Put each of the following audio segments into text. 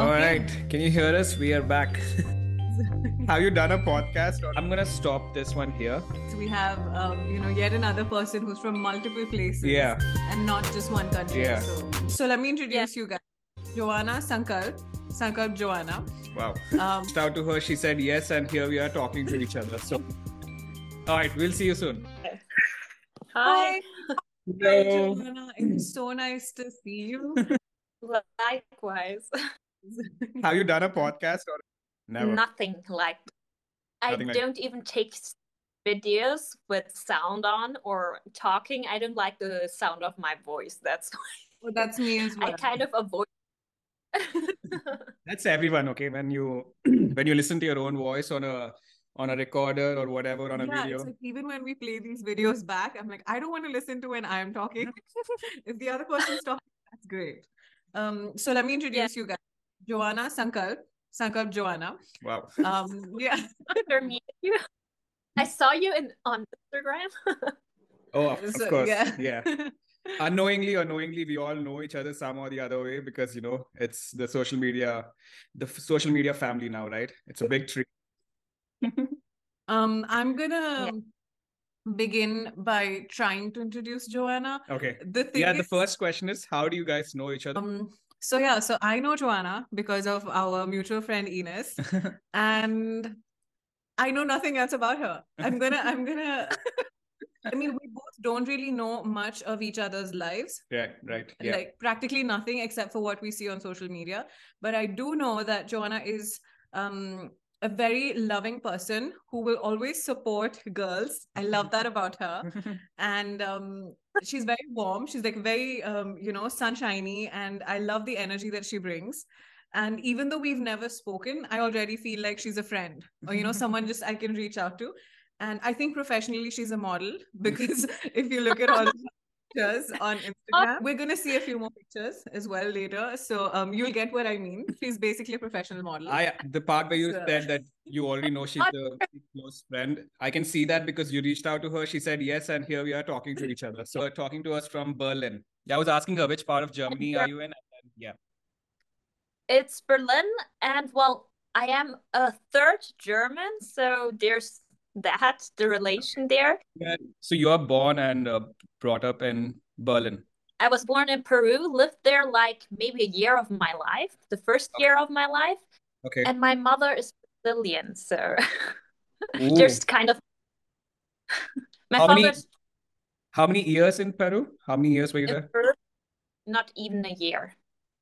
All right. Can you hear us? We are back. Have you done a podcast? Or... I'm gonna stop this one here. So we have, um, you know, yet another person who's from multiple places. Yeah. And not just one country. Yeah. So, so let me introduce you guys. Joanna Sankar. Sankar Joanna. Wow. Um, Reached out to her. She said yes, and here we are talking to each other. So, all right. We'll see you soon. Hi. Hi, Hello. Joanna. It's so nice to see you. Likewise. Have you done a podcast or never? Nothing like I like- don't even take videos with sound on or talking. I don't like the sound of my voice. That's Well, that's me as well. I kind of avoid That's everyone. Okay, when you when you listen to your own voice on a on a recorder or whatever on a yeah, video. like even when we play these videos back, I'm like, I don't want to listen to when I'm talking. if the other person's talking, that's great. Um, so let me introduce you guys. Joanna Sankar, Sankar Joanna. Wow. Um, yeah. after meeting you. I saw you in on Instagram. Oh, of, of So, course. yeah. yeah. unknowingly or knowingly we all know each other some or the other way because you know it's the social media the f- social media family now right it's a big tree um, I'm gonna begin by trying to introduce Joanna. okay The thing yeah the first question is how do you guys know each other um, so yeah, so I know Joanna because of our mutual friend Ines. and I know nothing else about her. I'm gonna, I'm gonna. I mean, we both don't really know much of each other's lives, yeah right yeah like practically nothing except for what we see on social media. But I do know that Joanna is um, a very loving person who will always support girls. I love that about her. And um, she's very warm. She's like very um, you know sunshiny. And i love the energy that she brings. And even though we've never spoken i already feel like she's a friend or you know someone just i can reach out to. And i think professionally she's a model because if you look at all pictures on instagram we're going to see a few more pictures as well later so um, you'll get what i mean she's basically a professional model I the part where you So- said that you already know she's a close friend. I can see that because you reached out to her. She said yes, and here we are talking to each other. So talking to us from Berlin. Yeah, I was asking her which part of Germany are you in? And then, yeah. it's Berlin, and well, I am a third German, so there's that the relation there. yeah. So you are born and uh, brought up in Berlin. I was born in Peru, lived there like maybe a year of my life, the first year of my life, Okay. and my mother is Brazilian, so Ooh. there's kind of my How many- How many years in Peru? How many years were you in there? Peru, not even a year.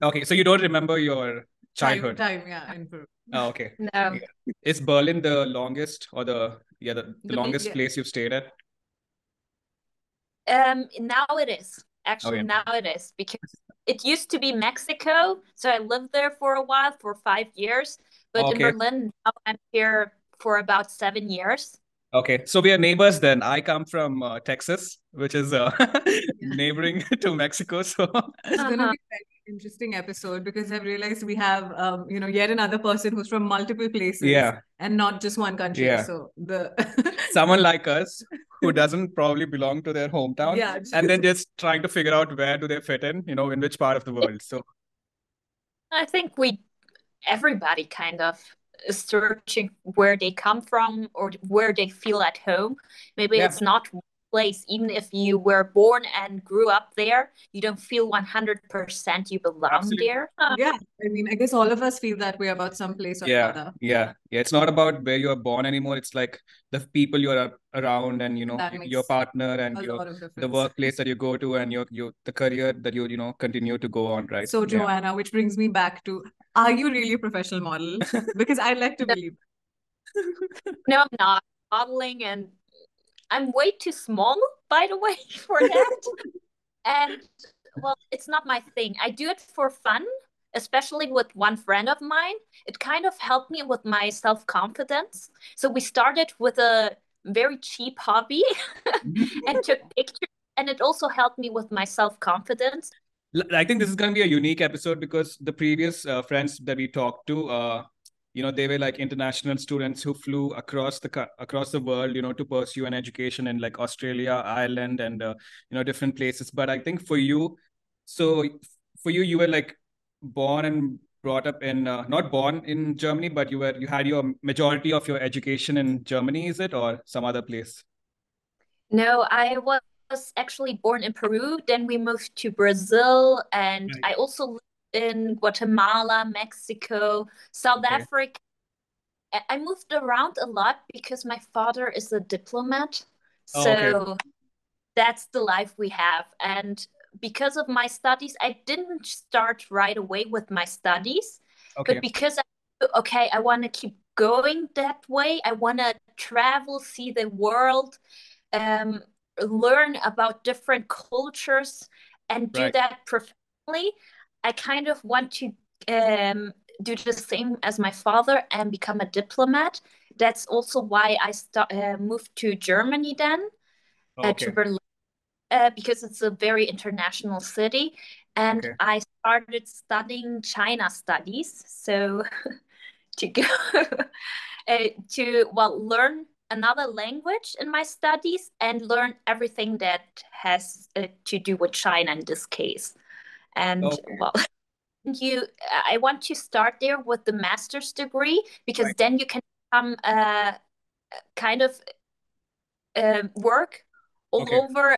Okay, so you don't remember your childhood. time yeah in Peru. Oh, okay. No, Is Berlin the longest or the yeah the, the The longest big- place you've stayed at? um, now it is actually yeah. now it is because it used to be Mexico, so I lived there for a while for five years, but in Berlin now I'm here for about seven years. Okay, so we are neighbors then. I come from uh, Texas, which is uh, neighboring to Mexico. So It's going to Uh-huh. be very interesting episode because I've realized we have, um, you know, yet another person who's from multiple places yeah, and not just one country. Yeah. So the someone like us who doesn't probably belong to their hometown, yeah, and then just trying to figure out where do they fit in, you know, in which part of the world. So I think we everybody kind of is searching where they come from or where they feel at home. Maybe Yeah. it's not one place, even if you were born and grew up there, you don't feel 100% you belong Absolutely. there. Yeah. I mean, I guess all of us feel that way about some place or yeah, another. yeah, yeah. It's not about where you are born anymore. It's like the people you're around, and you know, your partner and your lot of difference. the workplace that you go to and your your the career that you you know continue to go on, right? So, Yeah. Joanna, which brings me back to, are you really a professional model? Because I like to believe. No, I'm not modeling, and I'm way too small, by the way, for that. and well, it's not my thing. I do it for fun, especially with one friend of mine. It kind of helped me with my self confidence. So we started with a very cheap hobby and took pictures, and it also helped me with my self confidence. I think this is going to be a unique episode because the previous uh, friends that we talked to, uh, you know, they were like international students who flew across the across the world, you know, to pursue an education in like Australia, Ireland, and uh, you know different places. But I think for you, so for you, you were like born and brought up in uh, not born in Germany, but you were you had your majority of your education in Germany, is it, or some other place? No, I was actually born in Peru. Then we moved to Brazil, and Right. I also lived in Guatemala, Mexico, South Okay. Africa. I moved around a lot because my father is a diplomat. Oh, okay. So that's the life we have. And because of my studies, I didn't start right away with my studies, Okay. but because I, okay, I want to keep going that way. I want to travel, see the world, um, learn about different cultures, and do Right. that professionally. I kind of want to um, do the same as my father and become a diplomat. That's also why I sta- uh, moved to Germany then uh, to Berlin uh, because it's a very international city. And Okay. I started studying China studies. So to go uh, to well learn another language in my studies and learn everything that has uh, to do with China in this case. And Okay. well, you I want to start there with the master's degree because Right. then you can become uh, kind of uh, work all Okay. over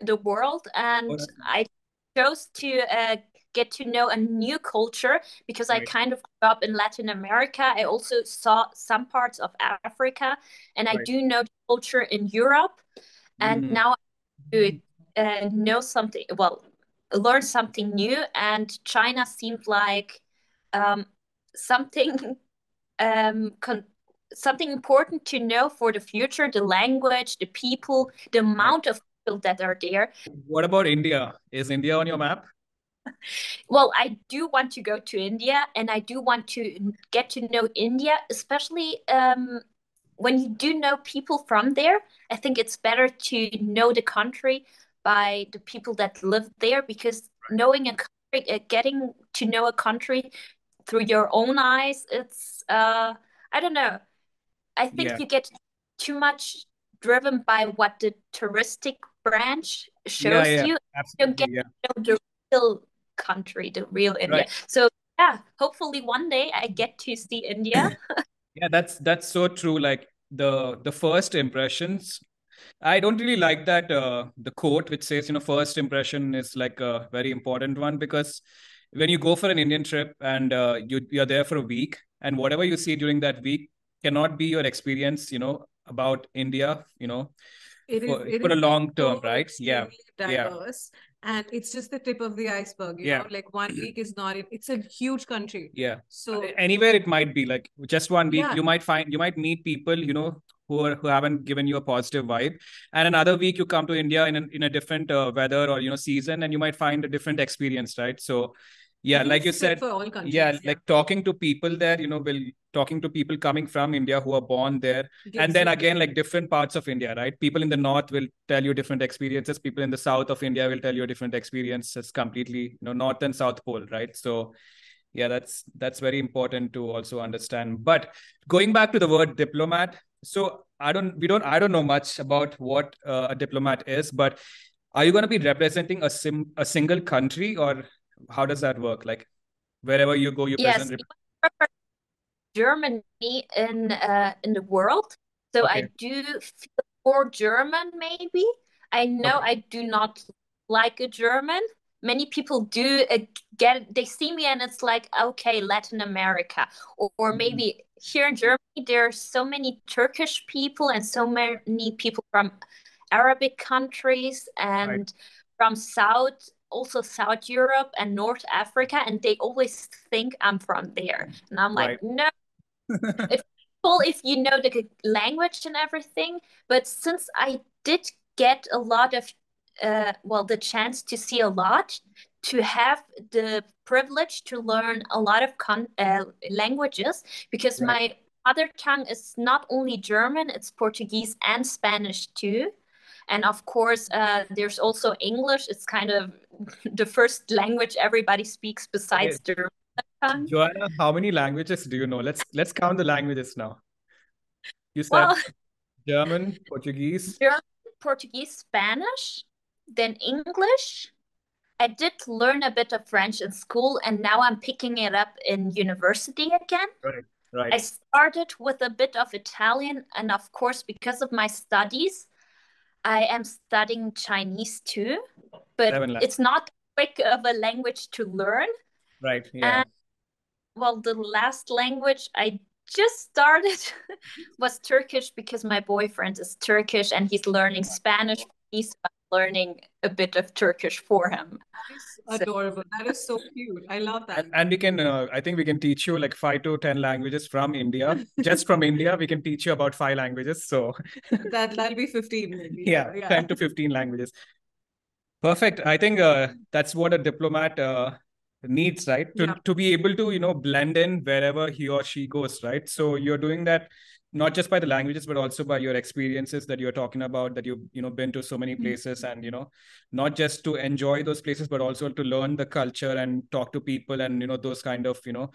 the world and Alright. I chose to uh, get to know a new culture because I kind of grew up in Latin America. I also saw some parts of Africa and I do know culture in Europe. And Mm. now I uh, know something, well, learn something new. And China seemed like um, something um, con something important to know for the future, the language, the people, the amount of people that are there. What about India? Is India on your map? Well, I do want to go to India and I do want to get to know India, especially um, when you do know people from there. I think it's better to know the country by the people that live there because knowing a country, uh, getting to know a country through your own eyes, it's, uh, I don't know. I think Yeah. you get too much driven by what the touristic branch shows yeah, you. You don't get. Yeah. to know the real country, the real India. Right. So yeah, hopefully one day I get to see India. Yeah, that's that's so true. Like the the first impressions, I don't really like that uh the quote which says, you know, first impression is like a very important one because when you go for an Indian trip and uh, you you're there for a week and whatever you see during that week cannot be your experience, you know, about India, you know, It is for, it for a long term, right? Yeah, extremely yeah, and it's just the tip of the iceberg. You yeah, know, like one week is not. it- It's a huge country. yeah. So Anywhere it might be like just one week, yeah, you might find you might meet people, you know, who are who haven't given you a positive vibe, and another week you come to India in a, in a different uh, weather or you know season, and you might find a different experience, right? So, yeah, like you said, for all yeah, countries. Yeah, like talking to people there, you know, will talking to people coming from India who are born there, and then again like different parts of India, right? People in the north will tell you different experiences. People in the south of India will tell you different experiences. Completely, you know, north and south pole, right? So yeah that's that's very important to also understand but going back to the word diplomat so i don't we don't i don't know much about what uh, a diplomat is but are you going to be representing a sim a single country or how does that work like wherever you go you yes, present Germany in uh, in the world. So okay I do feel more German, maybe. I know okay I do not like a German. Many people do uh, get, they see me and it's like, okay, Latin America. Or, or Mhm. maybe here in Germany, there are so many Turkish people and so many people from Arabic countries right and from South, also South Europe and North Africa. And they always think I'm from there. And I'm right like, no, if cool if you know the language and everything, but since I did get a lot of, uh, well, the chance to see a lot, to have the privilege to learn a lot of con uh, languages, because right my mother tongue is not only German, it's Portuguese and Spanish too. And of course, uh, there's also English. It's kind of the first language everybody speaks besides mother tongue. joanna how many languages do you know let's let's count the languages now you said Well, german portuguese German, Portuguese, Spanish, then English. I did learn a bit of French in school, and now I'm picking it up in university again. Right. Right. I started with a bit of Italian, and of course, because of my studies, I am studying Chinese too. But it's not quick of a language to learn. Right. Yeah. And, well, the last language I just started was Turkish because my boyfriend is Turkish and he's learning Spanish. He's learning a bit of Turkish for him. That is adorable. So, that is so cute. I love that. And, and we can, uh, I think we can teach you like five to 10 languages from India. Just from India, we can teach you about five languages. So that, that'll be 15 maybe. Yeah, yeah. 10 to 15 languages. Perfect. I think uh, that's what a diplomat uh, needs right to, yeah. to be able to you know blend in wherever he or she goes right so you're doing that not just by the languages but also by your experiences that you're talking about that you've you know been to so many mm-hmm. places and you know not just to enjoy those places but also to learn the culture and talk to people and you know those kind of you know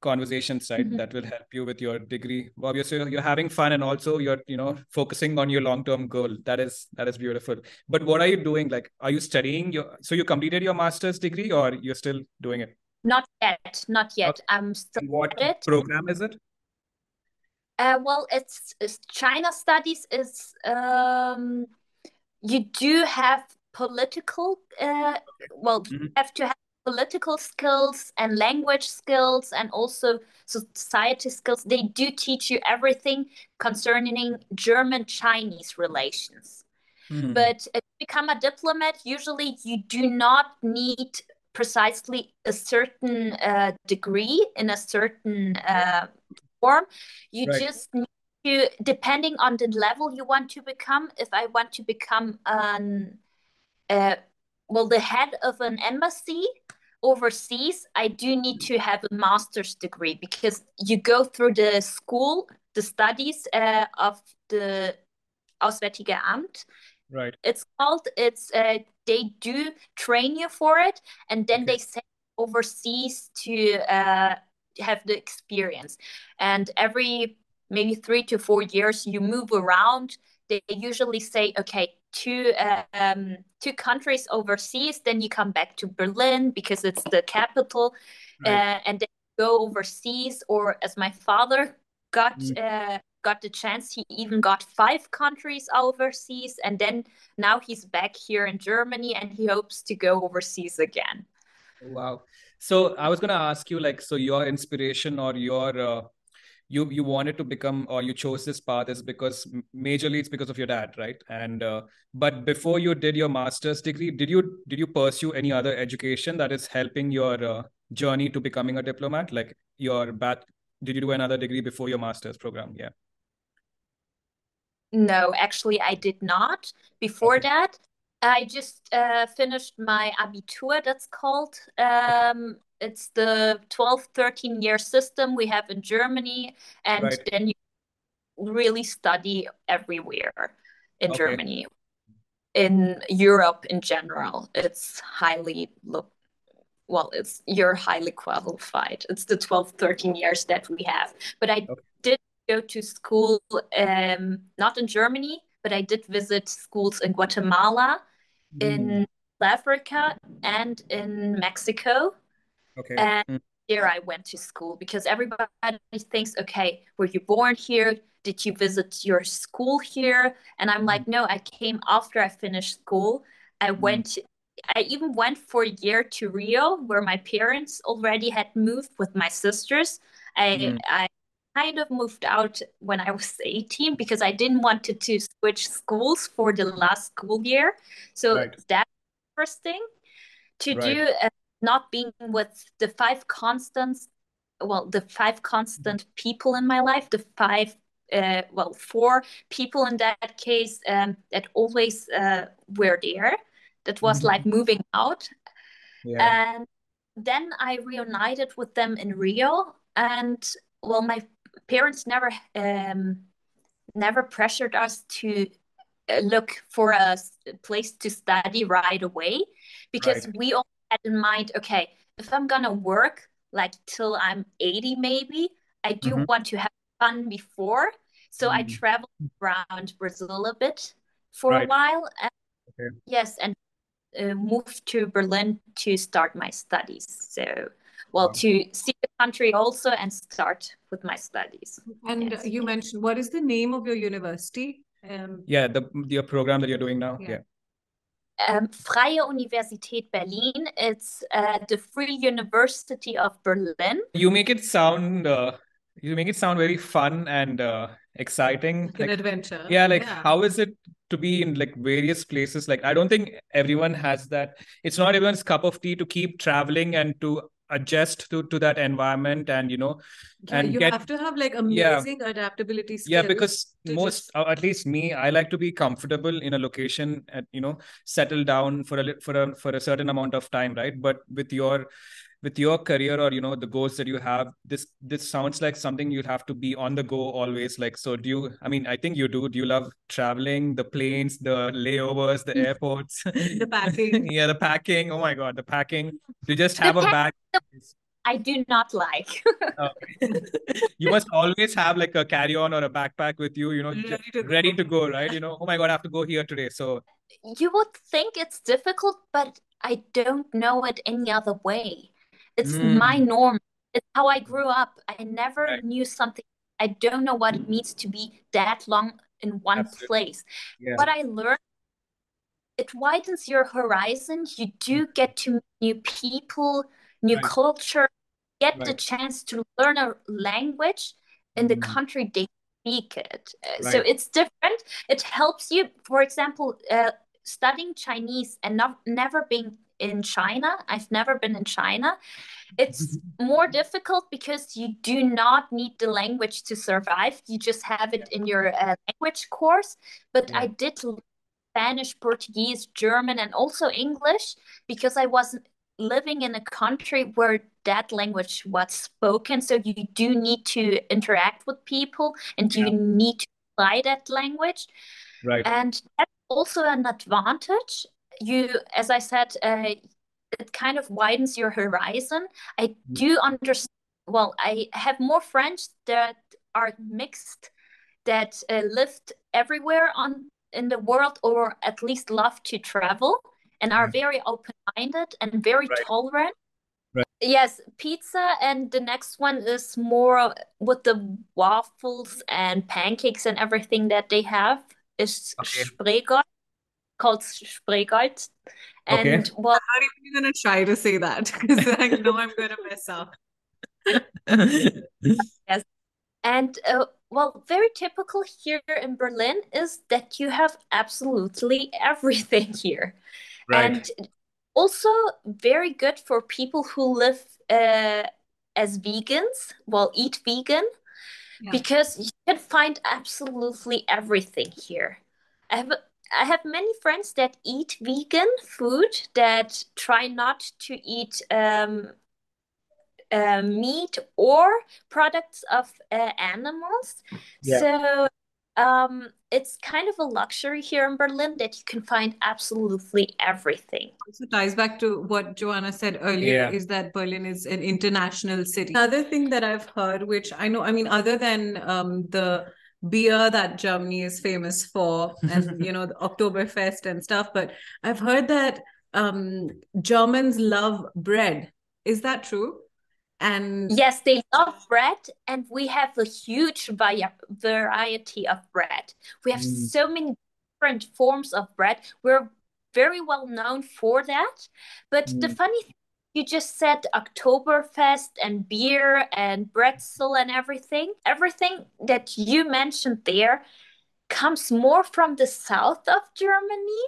conversations right mm-hmm. that will help you with your degree. Obviously you're having fun and also you're you know focusing on your long term goal. That is that is beautiful. But what are you doing? Like are you studying your so you completed your master's degree or you're still doing it? Not yet. Not yet. Okay. i'm still what program is it uh, well it's, it's china studies is um you do have political uh, well mm-hmm. you have to have political skills and language skills and also society skills. They do teach you everything concerning German Chinese relations. Mm-hmm. But to become a diplomat, usually you do not need precisely a certain uh, degree in a certain uh, form. You right. just need to, depending on the level you want to become, if I want to become an uh, well, the head of an embassy overseas, I do need to have a master's degree because you go through the school, the studies uh, of the Auswärtige Amt. Right. It's called. It's uh, they do train you for it, and then okay. they send overseas to uh, have the experience. And every maybe three to four years, you move around. They usually say, okay, two um, two countries overseas, then you come back to Berlin because it's the capital, right. uh, and then go overseas. Or as my father got mm. uh, got the chance, he even got five countries overseas, and then now he's back here in Germany, and he hopes to go overseas again. Wow. So I was gonna ask you, like, so your inspiration or your uh, you you wanted to become or you chose this path is because majorly it's because of your dad right? And uh, but before you did your master's degree did you did you pursue any other education that is helping your uh, journey to becoming a diplomat? Like your bat did you do another degree before your master's program? Yeah. No actually i did not. Before okay. that I just uh, finished my Abitur, that's called. Um, it's the 12 13 year system we have in germany and right. then you really study everywhere in okay. germany in europe in general it's highly look well it's you're highly qualified it's the 12 13 years that we have but i okay. did go to school um not in germany but i did visit schools in guatemala. In africa and in mexico Okay. And mm. here I went to school because everybody thinks, okay, were you born here? Did you visit your school here? And I'm like, mm. no, I came after I finished school. I mm. went, I even went for a year to Rio where my parents already had moved with my sisters. I, mm. I kind of moved out when I was 18 because I didn't want to, switch schools for the last school year. So right. that's first thing to right. do. Uh, not being with the five constants well the five constant people in my life the five uh, well four people in that case um, that always uh, were there that was mm-hmm. like moving out yeah. and then i reunited with them in rio and well my parents never um, never pressured us to uh, look for a place to study right away because right. we all had in mind, okay, if I'm gonna work like till I'm 80 maybe, I do mm-hmm. want to have fun before. So mm-hmm. I traveled around Brazil a bit for right. a while. And, okay. Yes, and uh, moved to Berlin to start my studies. So, well, to see the country also and start with my studies. And yes. you mentioned what is the name of your university? Um, yeah, the your program that you're doing now. Yeah. yeah. Um, Freie Universität Berlin. It's uh, the Free University of Berlin. You make it sound uh, you make it sound very fun and uh, exciting like, an adventure yeah like yeah. how is it to be in like various places like i don't think everyone has that it's not everyone's cup of tea to keep traveling and to adjust to to that environment and you know yeah, and you get, have to have like amazing yeah, adaptability skills yeah because most just... at least me i like to be comfortable in a location and you know settle down for a for a for a certain amount of time right? But with your with your career or you know the goals that you have this this sounds like something you'd have to be on the go always like so do you i mean i think you do do you love traveling the planes the layovers the airports the packing yeah the packing oh my god the packing you just have a bag I do not like. Oh. you must always have like a carry-on or a backpack with you, you know, ready to, ready to go, right? You know, oh my god, I have to go here today. So you would think it's difficult, but I don't know it any other way. It's mm. my norm. It's how I grew up. I never right. knew something. I don't know what it means to be that long in one Absolutely. place. Yeah. What I learned, it widens your horizon. You do get to meet new people, new right. culture, get right. the chance to learn a language in the mm. country they speak it. Uh, so it's different. It helps you, for example, uh, studying Chinese and not never being in China. I've never been in China. It's more difficult because you do not need the language to survive. You just have it in your uh, language course. But yeah. I did Spanish, Portuguese, German, and also English because I wasn't living in a country where that language was spoken. So you do need to interact with people and yeah. you need to apply that language. Right. And that's also an advantage you as i said uh, it kind of widens your horizon i mm. do understand well i have more friends that are mixed that uh, lived everywhere on in the world or at least love to travel and are mm. very open-minded and very right. tolerant right. yes pizza and the next one is more with the waffles and pancakes and everything that they have is okay called Spreegold. And okay. well, I'm not even going to try to say that because I know I'm going to mess up. yes. And uh, well, very typical here in Berlin is that you have absolutely everything here. Right. And also very good for people who live uh, as vegans, well, eat vegan, yeah. because you can find absolutely everything here. I have I have many friends that eat vegan food that try not to eat um, uh, meat or products of uh, animals. Yeah. So um, it's kind of a luxury here in Berlin that you can find absolutely everything. Also ties back to what Joanna said earlier yeah. is that Berlin is an international city. Another thing that I've heard, which I know, I mean, other than um, the beer that Germany is famous for, and you know the Oktoberfest and stuff. But I've heard that um, Germans love bread. Is that true? And yes, they love bread, and we have a huge variety of bread. We have mm. so many different forms of bread. We're very well known for that. But mm. the funny thing you just said Oktoberfest and beer and pretzel and everything. Everything that you mentioned there comes more from the south of Germany.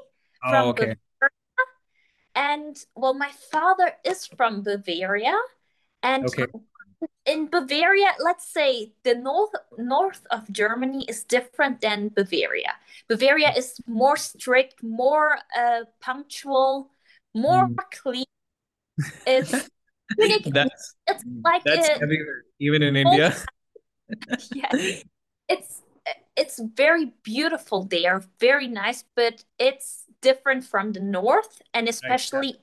Oh, from okay. Bavaria. And well, my father is from Bavaria. And okay. in Bavaria, let's say the north north of Germany is different than Bavaria. Bavaria is more strict, more uh, punctual, more mm. clean it's that's, it's like that's everywhere, even in India. yeah, it's it's very beautiful there, very nice, but it's different from the north, and especially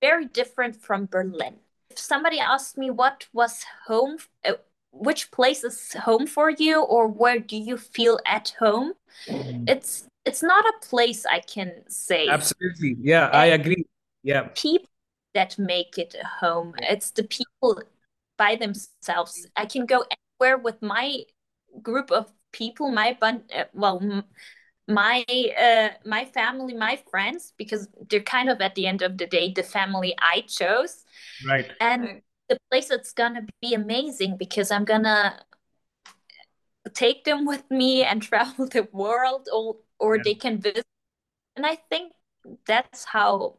very different from Berlin. If somebody asked me what was home, uh, which place is home for you, or where do you feel at home, mm. it's it's not a place I can say. Absolutely. Yeah, I agree. Yeah. People that make it a home. It's the people by themselves. I can go anywhere with my group of people, my bun uh, well my uh my family, my friends because they're kind of at the end of the day the family I chose. Right. And the place it's gonna be amazing because I'm gonna take them with me and travel the world or or yeah. they can visit and i think that's how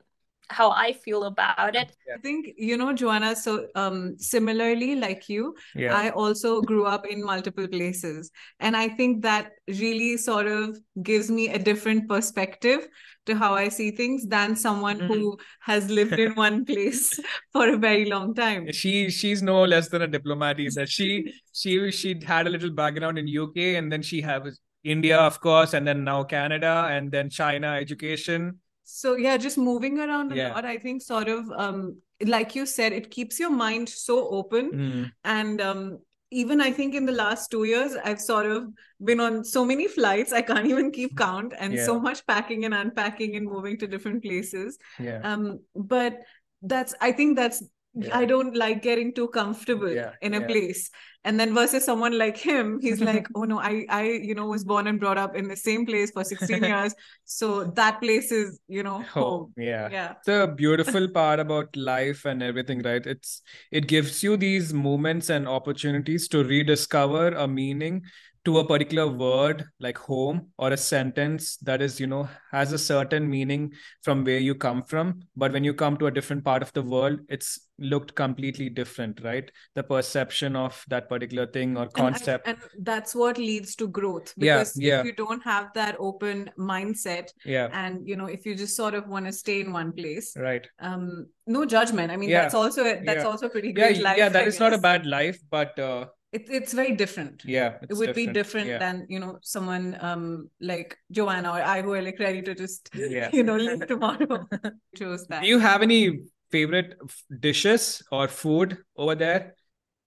how I feel about it. I think you know, Joanna. So um, similarly, like you, yeah. I also grew up in multiple places, and I think that really sort of gives me a different perspective to how I see things than someone mm-hmm. who has lived in one place for a very long time. She she's no less than a diplomat. That she she she had a little background in UK, and then she has India, of course, and then now Canada, and then China education so yeah just moving around yeah. a lot i think sort of um like you said it keeps your mind so open mm. and um even i think in the last two years i've sort of been on so many flights i can't even keep count and yeah. so much packing and unpacking and moving to different places yeah um but that's i think that's yeah. I don't like getting too comfortable yeah. in a yeah. place. And then versus someone like him, he's like, oh no, I, I, you know, was born and brought up in the same place for 16 years. So that place is, you know, oh, home. Yeah. Yeah. The beautiful part about life and everything, right? It's, it gives you these moments and opportunities to rediscover a meaning to a particular word like home or a sentence that is you know has a certain meaning from where you come from. But when you come to a different part of the world it's looked completely different right? The perception of that particular thing or concept. and, and that's what leads to growth. Because yeah, yeah. if you don't have that open mindset yeah. and you know if you just sort of want to stay in one place right. um no judgment. I mean yeah. that's also that's also pretty great yeah, life yeah that is not a bad life but uh it, it's very different yeah it would different. be different yeah. than you know someone um like joanna or i who are like ready to just yeah. you know live tomorrow chose that do you have any favorite dishes or food over there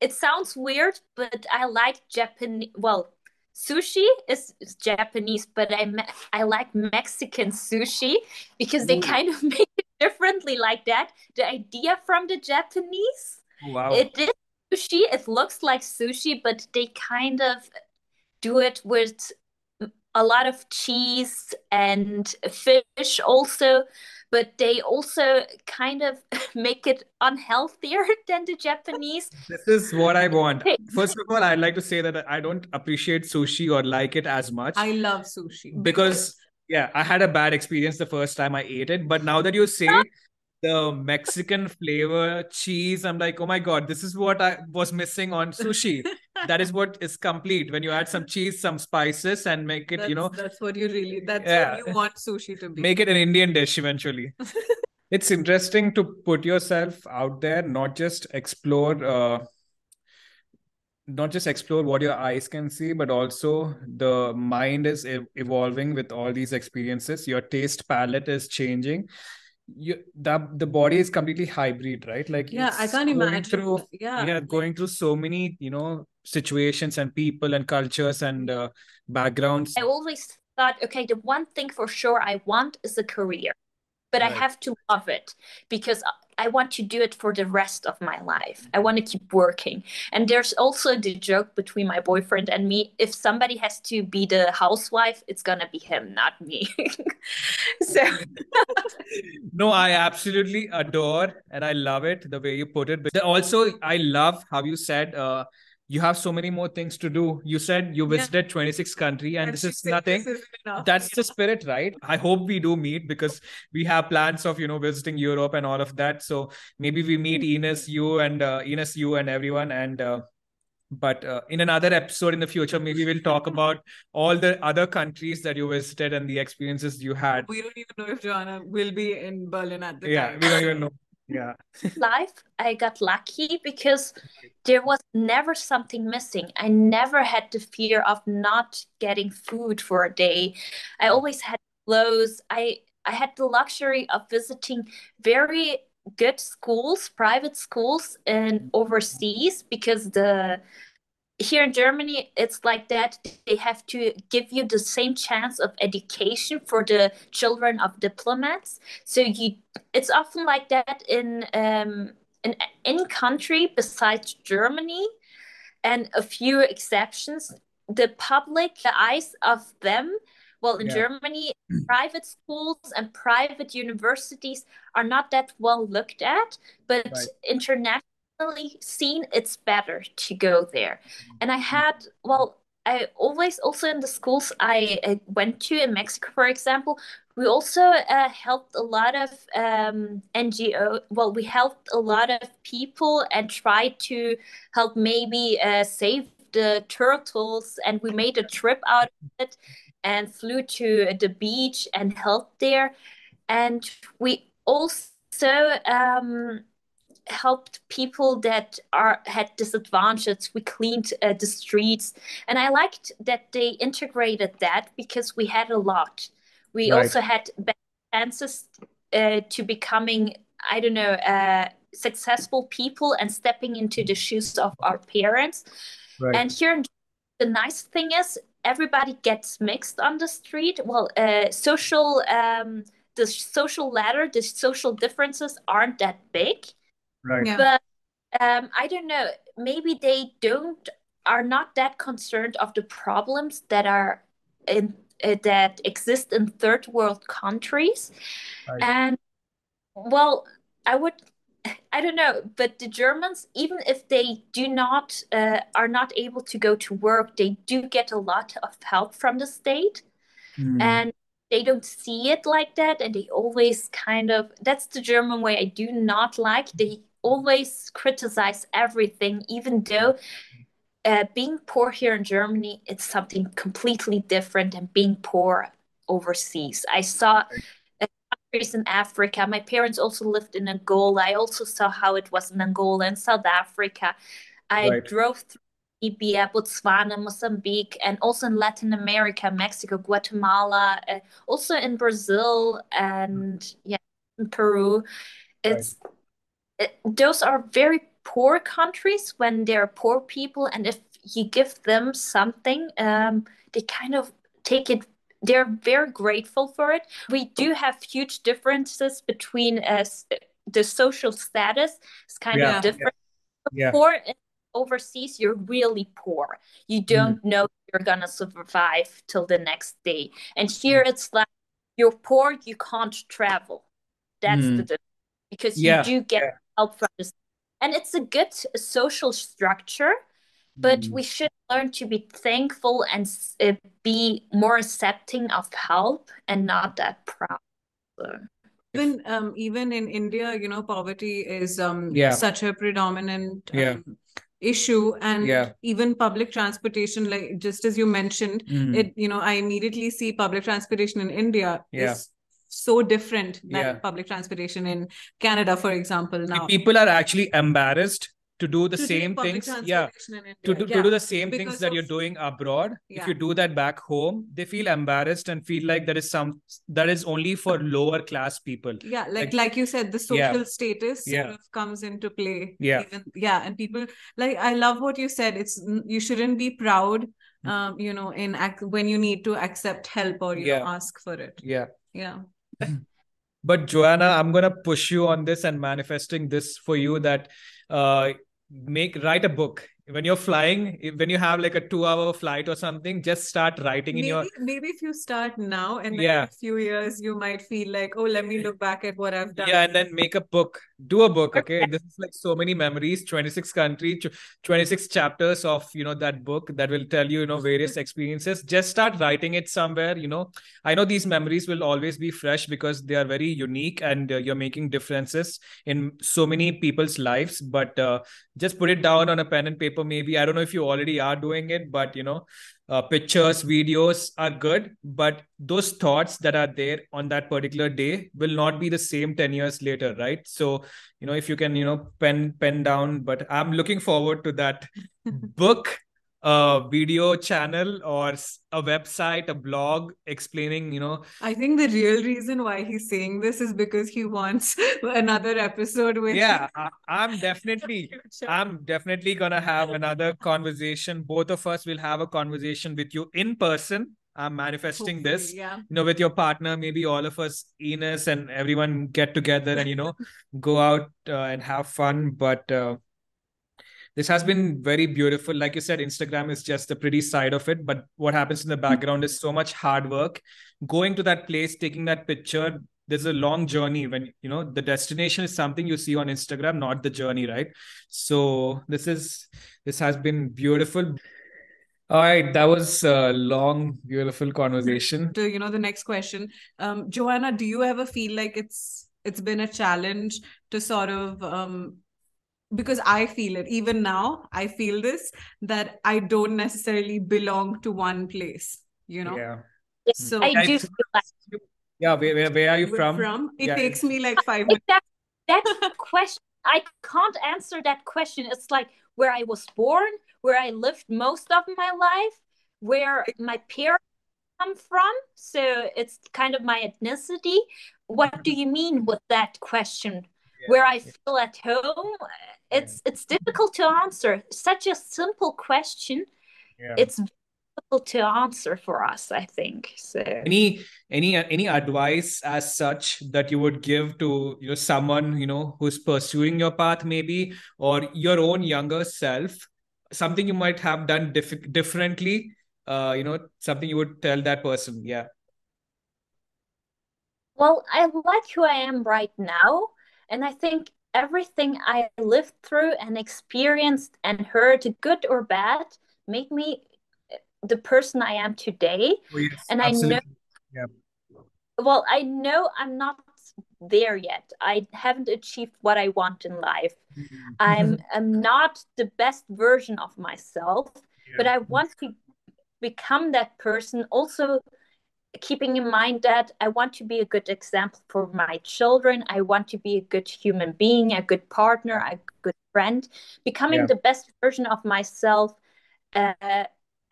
it sounds weird but i like japanese well sushi is, is japanese but i me- i like mexican sushi because they Ooh. kind of make it differently like that the idea from the japanese wow it is sushi. It looks like sushi, but they kind of do it with a lot of cheese and fish also but they also kind of make it unhealthier than the Japanese. This is what I want. First of all, I'd like to say that I don't appreciate sushi or like it as much. I love sushi. Because, yeah, I had a bad experience the first time I ate it. But now that you say ah. The Mexican flavor, cheese. I'm like, oh my god, this is what I was missing on sushi. that is what is complete when you add some cheese, some spices, and make it. That's, you know, that's what you really. That's yeah. what you want sushi to be. Make it an Indian dish eventually. it's interesting to put yourself out there, not just explore. Uh, not just explore what your eyes can see but also the mind is evolving with all these experiences your taste palette is changing you the the body is completely hybrid right? Like yeah i can't imagine. through yeah. yeah going through so many you know situations and people and cultures and uh, backgrounds. I always thought okay the one thing for sure i want is a career but right. I have to love it because I want to do it for the rest of my life. I want to keep working. And there's also the joke between my boyfriend and me if somebody has to be the housewife, it's going to be him, not me. so No, I absolutely adore and I love it the way you put it. But also I love how you said uh, you have so many more things to do. You said you visited yeah. 26 country and this is nothing. this that's yeah. the spirit right? I hope we do meet because we have plans of you know visiting europe and all of that. So maybe we meet ines you and uh, ines you and everyone and uh, but uh, in another episode in the future maybe we'll talk about all the other countries that you visited and the experiences you had. We don't even know if joanna will be in berlin at the yeah time. we don't even know yeah. Life i got lucky because there was never something missing. I never had the fear of not getting food for a day. I mm. always had clothes. I i had the luxury of visiting very good schools private schools in mm. overseas because the here in Germany, it's like that. They have to give you the same chance of education for the children of diplomats. So you, it's often like that in um, in any country besides Germany, and a few exceptions. The public, the eyes of them. Well, in yeah. Germany, private schools and private universities are not that well looked at, but right. international seen it's better to go there. And I had, well, I always also in the schools I, went to in Mexico, for example, we also uh, helped a lot of um, NGO. Well, we helped a lot of people and tried to help maybe uh, save the turtles. And we made a trip out of it and flew to the beach and helped there. And we also um, helped people that are had disadvantages. We cleaned uh, the streets, and I liked that they integrated that because we had a lot. We right. also had chances uh, to becoming, I don't know, uh, successful people and stepping into the shoes of our parents. Right. And here, the nice thing is everybody gets mixed on the street. Well, uh, social. Um, the social ladder, the social differences aren't that big. Right. Yeah. But um, I don't know. Maybe they don't are not that concerned of the problems that are in uh, that exist in third world countries, right. and well, I would. I don't know, but the Germans, even if they do not uh, are not able to go to work, they do get a lot of help from the state, mm. and they don't see it like that, and they always kind of that's the German way I do not like. They always criticize everything, even though uh, being poor here in Germany it's something completely different than being poor overseas. I saw countries in Africa. My parents also lived in Angola. I also saw how it was in Angola and South Africa. I right. drove through Namibia, Botswana, Mozambique, and also in Latin America, Mexico, Guatemala, uh, also in Brazil and yeah, in Peru. It's right those are very poor countries when they're poor people and if you give them something um, they kind of take it they're very grateful for it. We do have huge differences between uh, the social status is kind yeah, of different. Yeah. poor overseas you're really poor. You don't mm. know you're gonna survive till the next day. And here mm. it's like you're poor you can't travel. That's mm. the because you do get help from this. And it's a good social structure, but mm. we should learn to be thankful and uh, be more accepting of help and not that proud. Even um, even in India, you know, poverty is um yeah. such a predominant um, yeah issue and yeah. even public transportation like just as you mentioned mm. it you know i immediately see public transportation in india yeah. is so different than yeah. public transportation in Canada, for example. Now people are actually embarrassed to do the to same do things yeah to, do, yeah. to do the same because things that you're doing abroad yeah. if you do that back home they feel embarrassed and feel like there is some that is only for lower class people yeah like like, like you said the social yeah. status sort of comes into play yeah even, yeah and people like i love what you said it's you shouldn't be proud mm. um you know in act when you need to accept help or you know, ask for it yeah yeah but Joanna, I'm gonna push you on this and manifesting this for you that uh, make write a book. When you're flying when you have like a two hour flight or something just start writing maybe, in your maybe if you start now and then yeah. in a few years you might feel like oh let me look back at what i've done. Yeah and then make a book do a book okay? This is like so many memories. 26 countries 26 chapters of you know that book that will tell you you know various experiences. Just start writing it somewhere you know. I know these memories will always be fresh because they are very unique and uh, you're making differences in so many people's lives but uh, just put it down on a pen and paper maybe. I don't know if you already are doing it but you know uh, pictures videos are good but those thoughts that are there on that particular day will not be the same 10 years later right? So you know if you can you know pen pen down but i'm looking forward to that book a video channel or a website, a blog explaining, you know. I think the real reason why he's saying this is because he wants another episode with. Yeah, I, I'm definitely, I'm definitely gonna have another conversation. Both of us will have a conversation with you in person. I'm manifesting Hopefully, this, Yeah. you know, with your partner. Maybe all of us, Ines and everyone, get together and you know, go out uh, and have fun. But uh, this has been very beautiful. Like you said instagram is just the pretty side of it but what happens in the background is so much hard work. Going to that place taking that picture there's a long journey when you know the destination is something you see on instagram not the journey right? So this is this has been beautiful. All right that was a long beautiful conversation. To you know the next question, um, Joanna, do you ever feel like it's it's been a challenge to sort of um because I feel it even now I feel this that I don't necessarily belong to one place you know yeah so I Yeah, do feel like yeah where, where, where are you from? from it Yeah, takes me like five minutes that that question I can't answer that question. It's like where I was born, where I lived most of my life, where my parents come from. So it's kind of my ethnicity. What do mm-hmm. you mean with that question? Where I feel at home? It's it's difficult to answer. Such a simple question. yeah. It's difficult to answer for us, I think. So any any any advice as such that you would give to you know someone you know who's pursuing your path maybe or your own younger self something you might have done diff- differently uh you know something you would tell that person yeah Well, I like who I am right now. And I think everything I lived through and experienced and heard, good or bad, made me eh, the person I am today. oh, yes, And I know- yeah Well, I know I'm not there yet. I haven't achieved what I want in life. Mm-hmm. I'm mm-hmm. I'm not the best version of myself, but I want to become that person also keeping in mind that I want to be a good example for my children. I want to be a good human being, a good partner, a good friend, becoming Yeah. the best version of myself. Uh,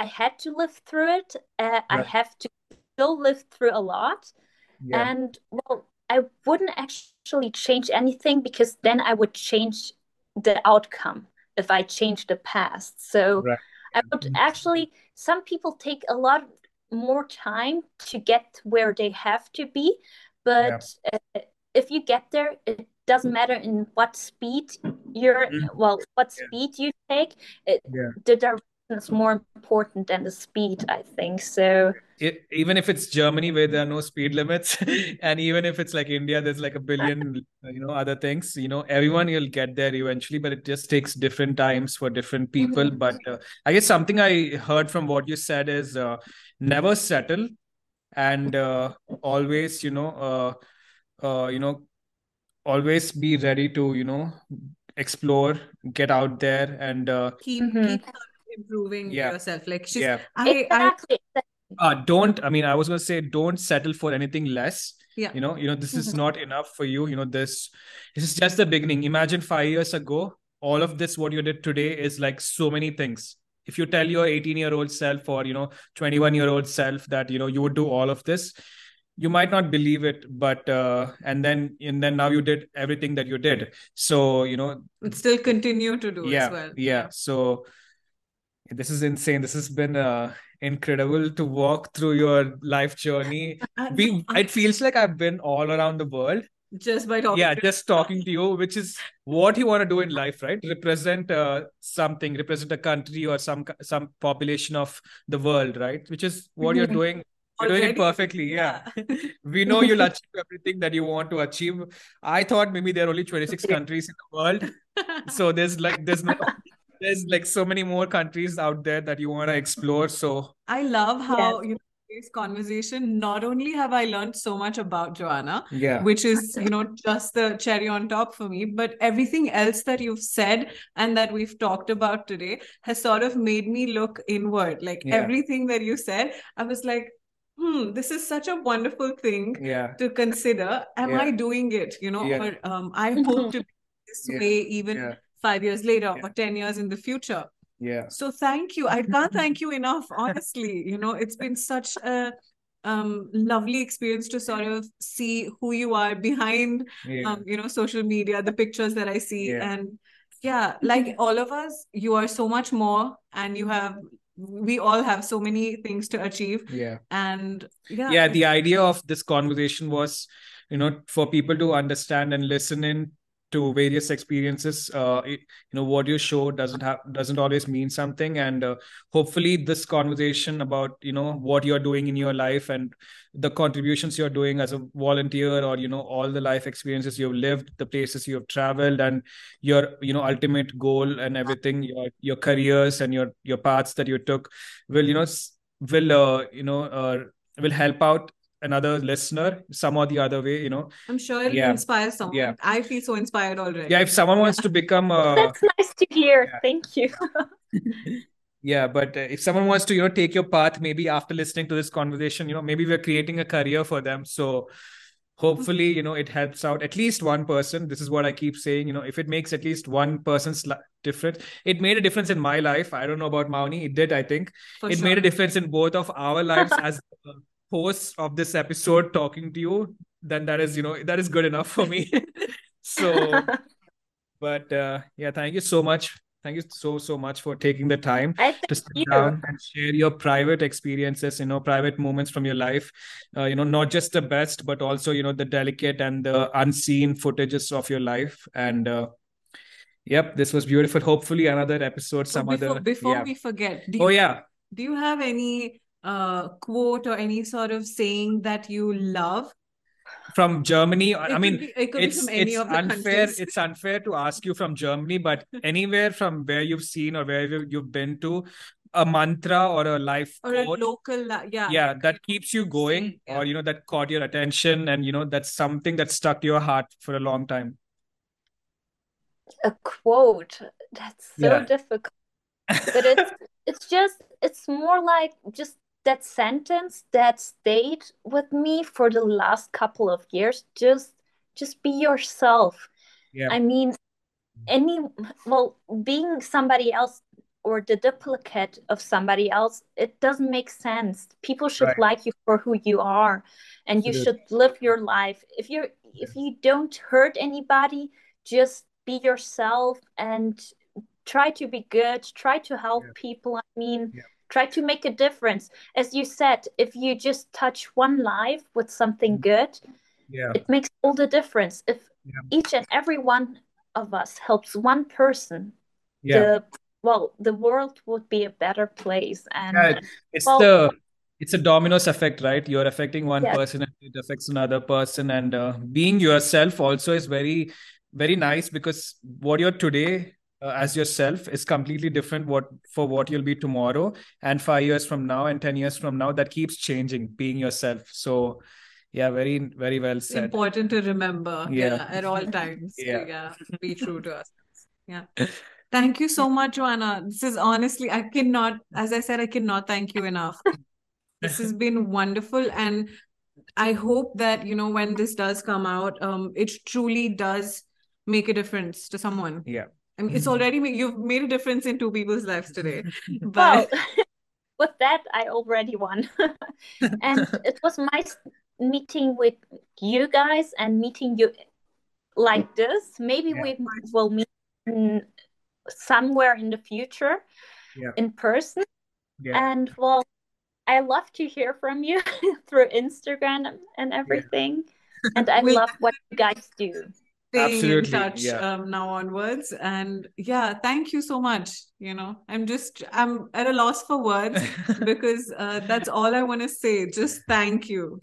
I had to live through it. Uh, I have to still live through a lot. yeah And well, I wouldn't actually change anything because then I would change the outcome if I change the past. So Right. I would actually, some people take a lot more time to get where they have to be, but uh, if you get there, it doesn't matter in what speed you're, Mhm. well, what Yeah. speed you take, it, Yeah. the direction is more important than the speed, I think. So, it, even if it's Germany where there are no speed limits, and even if it's like India, there's like a billion, you know, other things. You know, everyone will get there eventually, but it just takes different times for different people. Mhm. But uh, I guess something I heard from what you said is uh, never settle, and uh, always, you know, uh, uh, you know, always be ready to, you know, explore, get out there, and uh, keep Mhm. keep improving Yeah. yourself like she's yeah. I, I exactly. uh don't i mean i was going to say don't settle for anything less Yeah. you know you know this is Mhm. not enough for you you know this this is just the beginning imagine 5 years ago all of this what you did today is like so many things if you tell your 18 year old self or you know 21 year old self that you know you would do all of this you might not believe it but uh and then and then now you did everything that you did so you know would still continue to do yeah as well yeah so this is insane. This has been uh incredible to walk through your life journey. I- we I- it feels like i've been all around the world. Just by talking yeah to- just talking to you which is what you want to do in life right? Represent uh, something represent a country or some some population of the world right? Which is what you're Mhm. doing. You're doing it perfectly yeah. We know you'll achieve everything that you want to achieve. I thought maybe there are only 26 countries in the world. So there's like there's no there's like so many more countries out there that you want to explore so I love how you know today's conversation not only have I learned so much about Joanna yeah which is you know just the cherry on top for me but everything else that you've said and that we've talked about today has sort of made me look inward like Yeah. everything that you said I was like hmm this is such a wonderful thing yeah to consider am Yeah. I doing it you know Yeah. or um I hope to be this Yeah. way even yeah five years later Yeah. or 10 years in the future Yeah. So thank you. I can't thank you enough, honestly. You know, it's been such a um lovely experience to sort of see who you are behind Yeah. um you know social media the pictures that i see Yeah. and yeah like all of us you are so much more and you have we all have so many things to achieve Yeah. and yeah yeah the idea of this conversation was you know for people to understand and listen in to various experiences uh it, you know what you show doesn't have doesn't always mean something. And uh, hopefully this conversation about you know what you're doing in your life and the contributions you're doing as a volunteer or you know all the life experiences you've lived the places you've traveled and your you know ultimate goal and everything your your careers and your your paths that you took will you know will uh, you know uh, will help out another listener some or the other way you know i'm sure it'll Yeah. inspire someone Yeah. i feel so inspired already yeah if someone wants to become uh That's nice to hear. yeah. Thank you. yeah but uh, if someone wants to you know take your path maybe after listening to this conversation you know maybe we're creating a career for them so hopefully you know it helps out at least one person this is what i keep saying you know if it makes at least one person's li- difference it made a difference in my life i don't know about Mauni it did i think for it sure. made a difference in both of our lives as the hosts of this episode talking to you then that is you know that is good enough for me. So but uh, yeah thank you so much. Thank you so so much for taking the time to sit you. down and share your private experiences you know private moments from your life. Uh, you know not just the best but also you know the delicate and the unseen footages of your life. And uh, yep this was beautiful. Hopefully another episode some before, other before yeah. we forget do oh you, yeah. do you have any uh quote or any sort of saying that you love from germany it i mean be, it could be it's from any it's of the unfair countries it's unfair to ask you from germany but anywhere from where you've seen or where you- you've been to a mantra or a life or a local yeah yeah that keeps you going yeah. or you know that caught your attention and you know that's something that stuck to your heart for a long time A quote. That's so Yeah. difficult. But it's it's just it's more like just that sentence that stayed with me for the last couple of years. Just just be yourself. yeah I mean, any well, being somebody else or the duplicate of somebody else, it doesn't make sense. People should Right. like you for who you are, and you should live your life. If you're if you don't hurt anybody, just be yourself and try to be good. Try to help Yeah. people. I mean, Yeah. Try to make a difference. As you said, if you just touch one life with something good, yeah it makes all the difference. If Yeah. each and every one of us helps one person, yeah the well, the world would be a better place. And Yeah, it's well- the it's a dominoes effect, right? You're affecting one Yes. person and it affects another person. And uh, being yourself also is very, very nice because what you're today uh, as yourself is completely different what for what you'll be tomorrow and five years from now and 10 years from now. That keeps changing, being yourself. So yeah, very, very well it's said. important to remember Yeah. yeah at all times Yeah. yeah be true to ourselves yeah thank you so much joanna this is honestly i cannot as i said i cannot thank you enough this has been wonderful and i hope that you know when this does come out um it truly does make a difference to someone Yeah. I mean, it's mm-hmm. already ma- you've made a difference in two people's lives today well, but with that, I already won. and it was nice meeting with you guys and meeting you like this. Maybe Yeah. we will meet in, somewhere in the future Yeah. in person. Yeah. And well, I love to hear from you through Instagram and everything. And I love what you guys do. Staying Absolutely, in touch yeah. um, now onwards. And yeah thank you so much you know. I'm just i'm at a loss for words because uh, that's all i want to say. Just thank you